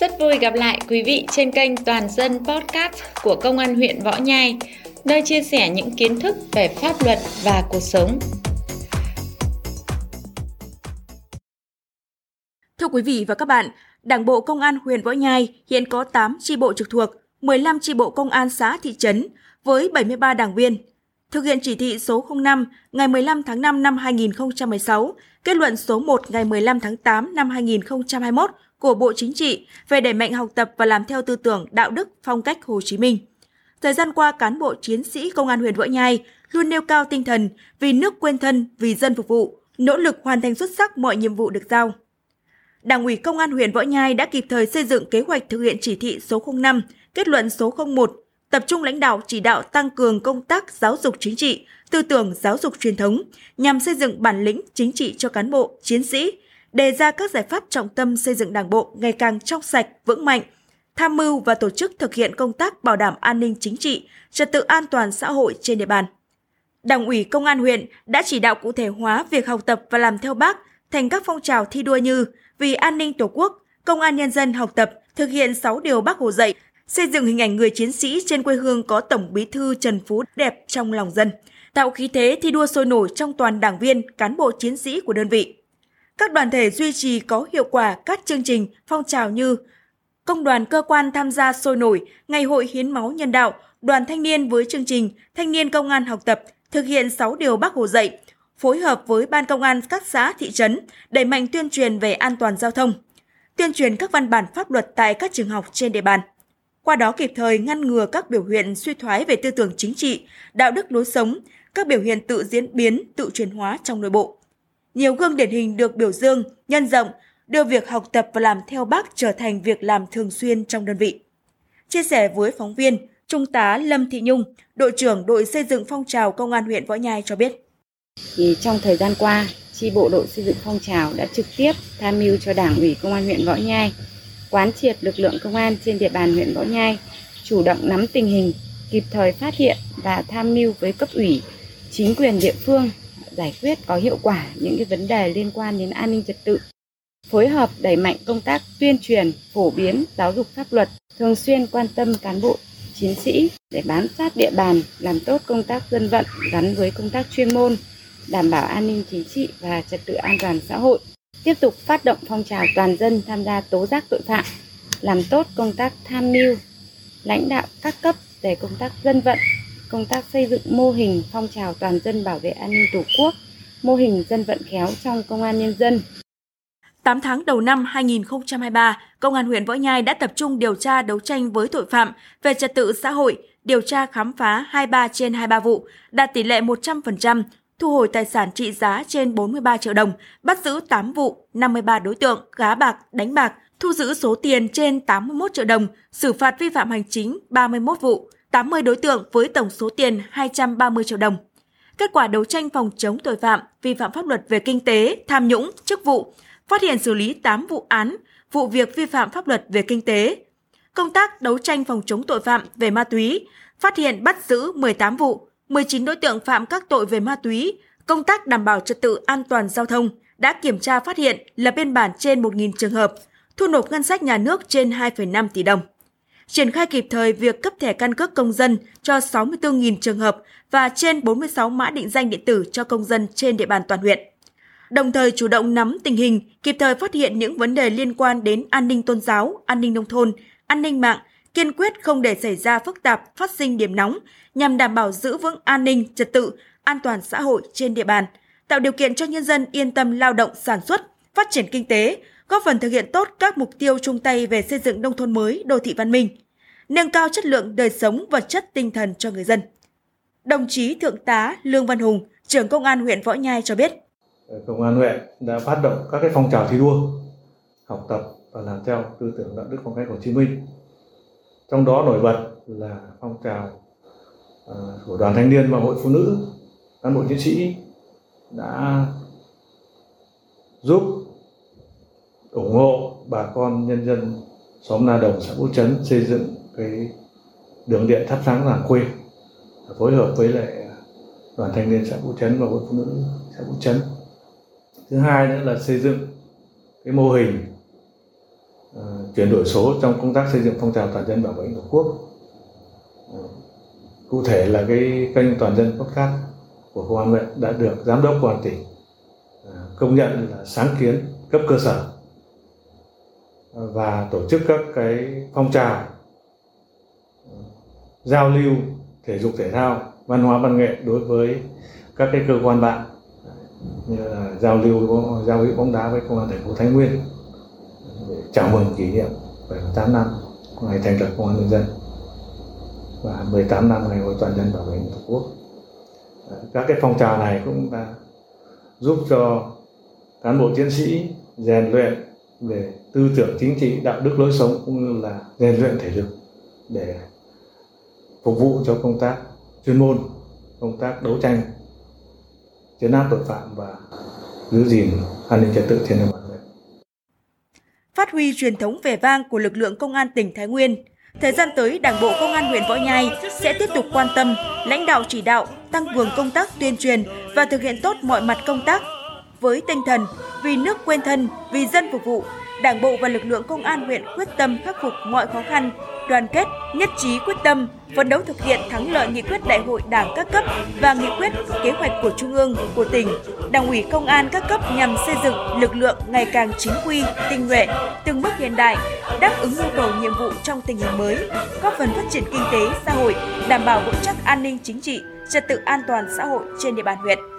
Rất vui gặp lại quý vị trên kênh Toàn dân Podcast của Công an huyện Võ Nhai, nơi chia sẻ những kiến thức về pháp luật và cuộc sống. Thưa quý vị và các bạn, Đảng bộ Công an huyện Võ Nhai hiện có 8 chi bộ trực thuộc, 15 chi bộ công an xã thị trấn với 73 đảng viên. Thực hiện chỉ thị số 05 ngày 15 tháng 5 năm 2016, kết luận số 1 ngày 15 tháng 8 năm 2021 của Bộ Chính trị về đẩy mạnh học tập và làm theo tư tưởng đạo đức phong cách Hồ Chí Minh. Thời gian qua, cán bộ chiến sĩ Công an huyện Võ Nhai luôn nêu cao tinh thần vì nước quên thân, vì dân phục vụ, nỗ lực hoàn thành xuất sắc mọi nhiệm vụ được giao. Đảng ủy Công an huyện Võ Nhai đã kịp thời xây dựng kế hoạch thực hiện chỉ thị số 05, kết luận số 01, tập trung lãnh đạo chỉ đạo tăng cường công tác giáo dục chính trị, tư tưởng giáo dục truyền thống nhằm xây dựng bản lĩnh chính trị cho cán bộ, chiến sĩ, đề ra các giải pháp trọng tâm xây dựng Đảng bộ ngày càng trong sạch, vững mạnh, tham mưu và tổ chức thực hiện công tác bảo đảm an ninh chính trị, trật tự an toàn xã hội trên địa bàn. Đảng ủy Công an huyện đã chỉ đạo cụ thể hóa việc học tập và làm theo Bác thành các phong trào thi đua như vì an ninh Tổ quốc, Công an nhân dân học tập, thực hiện 6 điều Bác Hồ dạy, xây dựng hình ảnh người chiến sĩ trên quê hương có Tổng Bí thư Trần Phú đẹp trong lòng dân, tạo khí thế thi đua sôi nổi trong toàn đảng viên, cán bộ chiến sĩ của đơn vị. Các đoàn thể duy trì có hiệu quả các chương trình, phong trào như công đoàn cơ quan tham gia sôi nổi, ngày hội hiến máu nhân đạo, đoàn thanh niên với chương trình Thanh niên công an học tập, thực hiện 6 điều Bác Hồ dạy, phối hợp với ban công an các xã thị trấn đẩy mạnh tuyên truyền về an toàn giao thông, tuyên truyền các văn bản pháp luật tại các trường học trên địa bàn. Qua đó kịp thời ngăn ngừa các biểu hiện suy thoái về tư tưởng chính trị, đạo đức lối sống, các biểu hiện tự diễn biến, tự chuyển hóa trong nội bộ. Nhiều gương điển hình được biểu dương, nhân rộng, đưa việc học tập và làm theo bác trở thành việc làm thường xuyên trong đơn vị. Chia sẻ với phóng viên, Trung tá Lâm Thị Nhung, đội trưởng đội xây dựng phong trào Công an huyện Võ Nhai cho biết. Thì trong thời gian qua, chi bộ đội xây dựng phong trào đã trực tiếp tham mưu cho Đảng ủy Công an huyện Võ Nhai quán triệt lực lượng công an trên địa bàn huyện Võ Nhai chủ động nắm tình hình, kịp thời phát hiện và tham mưu với cấp ủy, chính quyền địa phương giải quyết có hiệu quả những cái vấn đề liên quan đến an ninh trật tự phối hợp đẩy mạnh công tác tuyên truyền, phổ biến giáo dục pháp luật, thường xuyên quan tâm cán bộ, chiến sĩ để bám sát địa bàn, làm tốt công tác dân vận gắn với công tác chuyên môn, đảm bảo an ninh chính trị và trật tự an toàn xã hội. Tiếp tục phát động phong trào toàn dân tham gia tố giác tội phạm, làm tốt công tác tham mưu, lãnh đạo các cấp về công tác dân vận, công tác xây dựng mô hình phong trào toàn dân bảo vệ an ninh Tổ quốc, mô hình dân vận khéo trong công an nhân dân, 8 tháng đầu năm 2023, Công an huyện Võ Nhai đã tập trung điều tra đấu tranh với tội phạm về trật tự xã hội, điều tra khám phá 23 trên 23 vụ, đạt tỷ lệ 100%, thu hồi tài sản trị giá trên 43 triệu đồng, bắt giữ 8 vụ, 53 đối tượng, gá bạc, đánh bạc, thu giữ số tiền trên 81 triệu đồng, xử phạt vi phạm hành chính 31 vụ, 80 đối tượng với tổng số tiền 230 triệu đồng. Kết quả đấu tranh phòng chống tội phạm, vi phạm pháp luật về kinh tế, tham nhũng, chức vụ, phát hiện xử lý 8 vụ án, vụ việc vi phạm pháp luật về kinh tế. Công tác đấu tranh phòng chống tội phạm về ma túy, phát hiện bắt giữ 18 vụ, 19 đối tượng phạm các tội về ma túy, công tác đảm bảo trật tự an toàn giao thông đã kiểm tra phát hiện lập biên bản trên 1.000 trường hợp, thu nộp ngân sách nhà nước trên 2,5 tỷ đồng. Triển khai kịp thời việc cấp thẻ căn cước công dân cho 64.000 trường hợp và trên 46 mã định danh điện tử cho công dân trên địa bàn toàn huyện. Đồng thời chủ động nắm tình hình, kịp thời phát hiện những vấn đề liên quan đến an ninh tôn giáo, an ninh nông thôn, an ninh mạng, kiên quyết không để xảy ra phức tạp, phát sinh điểm nóng nhằm đảm bảo giữ vững an ninh, trật tự, an toàn xã hội trên địa bàn, tạo điều kiện cho nhân dân yên tâm lao động sản xuất, phát triển kinh tế, góp phần thực hiện tốt các mục tiêu chung tay về xây dựng nông thôn mới, đô thị văn minh, nâng cao chất lượng đời sống vật chất tinh thần cho người dân. Đồng chí Thượng tá Lương Văn Hùng, trưởng công an huyện Võ Nhai cho biết ờ, công an huyện đã phát động các cái phong trào thi đua học tập và làm theo tư tưởng đạo đức phong cách Hồ Chí Minh trong đó nổi bật là phong trào ờ, của đoàn thanh niên và hội phụ nữ cán bộ chiến sĩ đã giúp ủng hộ bà con nhân dân xóm Na Đồng, xã Vũ Trấn xây dựng cái đường điện thắp sáng làng quê, phối hợp với lại đoàn thanh niên xã Vũ Trấn và hội phụ nữ xã Vũ Trấn thứ hai nữa là xây dựng cái mô hình ờ, chuyển đổi số trong công tác xây dựng phong trào toàn dân bảo vệ tổ quốc. Ờ, cụ thể là cái kênh toàn dân podcast của công an huyện đã được giám đốc công an tỉnh ờ, công nhận là sáng kiến cấp cơ sở và tổ chức các cái phong trào, giao lưu thể dục thể thao, văn hóa văn nghệ đối với các cái cơ quan bạn, như là giao lưu giao lưu bóng đá với công an thành phố Thái Nguyên để chào mừng kỷ niệm 78 năm ngày thành lập công an nhân dân và 18 năm ngày hội toàn dân bảo vệ tổ quốc. Các cái phong trào này cũng đã giúp cho cán bộ chiến sĩ rèn luyện về tư tưởng chính trị đạo đức lối sống cũng như là rèn luyện thể lực để phục vụ cho công tác chuyên môn công tác đấu tranh chấn áp tội phạm và giữ gìn an ninh trật tự trên địa bàn huyện. Phát huy truyền thống vẻ vang của lực lượng công an tỉnh Thái Nguyên, thời gian tới Đảng bộ Công an huyện Võ Nhai sẽ tiếp tục quan tâm, lãnh đạo chỉ đạo, tăng cường công tác tuyên truyền và thực hiện tốt mọi mặt công tác với tinh thần vì nước quên thân, vì dân phục vụ, Đảng bộ và lực lượng công an huyện quyết tâm khắc phục mọi khó khăn, đoàn kết, nhất trí quyết tâm, phấn đấu thực hiện thắng lợi nghị quyết đại hội đảng các cấp và nghị quyết kế hoạch của Trung ương, của tỉnh, Đảng ủy công an các cấp nhằm xây dựng lực lượng ngày càng chính quy, tinh nhuệ, từng bước hiện đại, đáp ứng nhu cầu nhiệm vụ trong tình hình mới, góp phần phát triển kinh tế, xã hội, đảm bảo vững chắc an ninh chính trị, trật tự an toàn xã hội trên địa bàn huyện.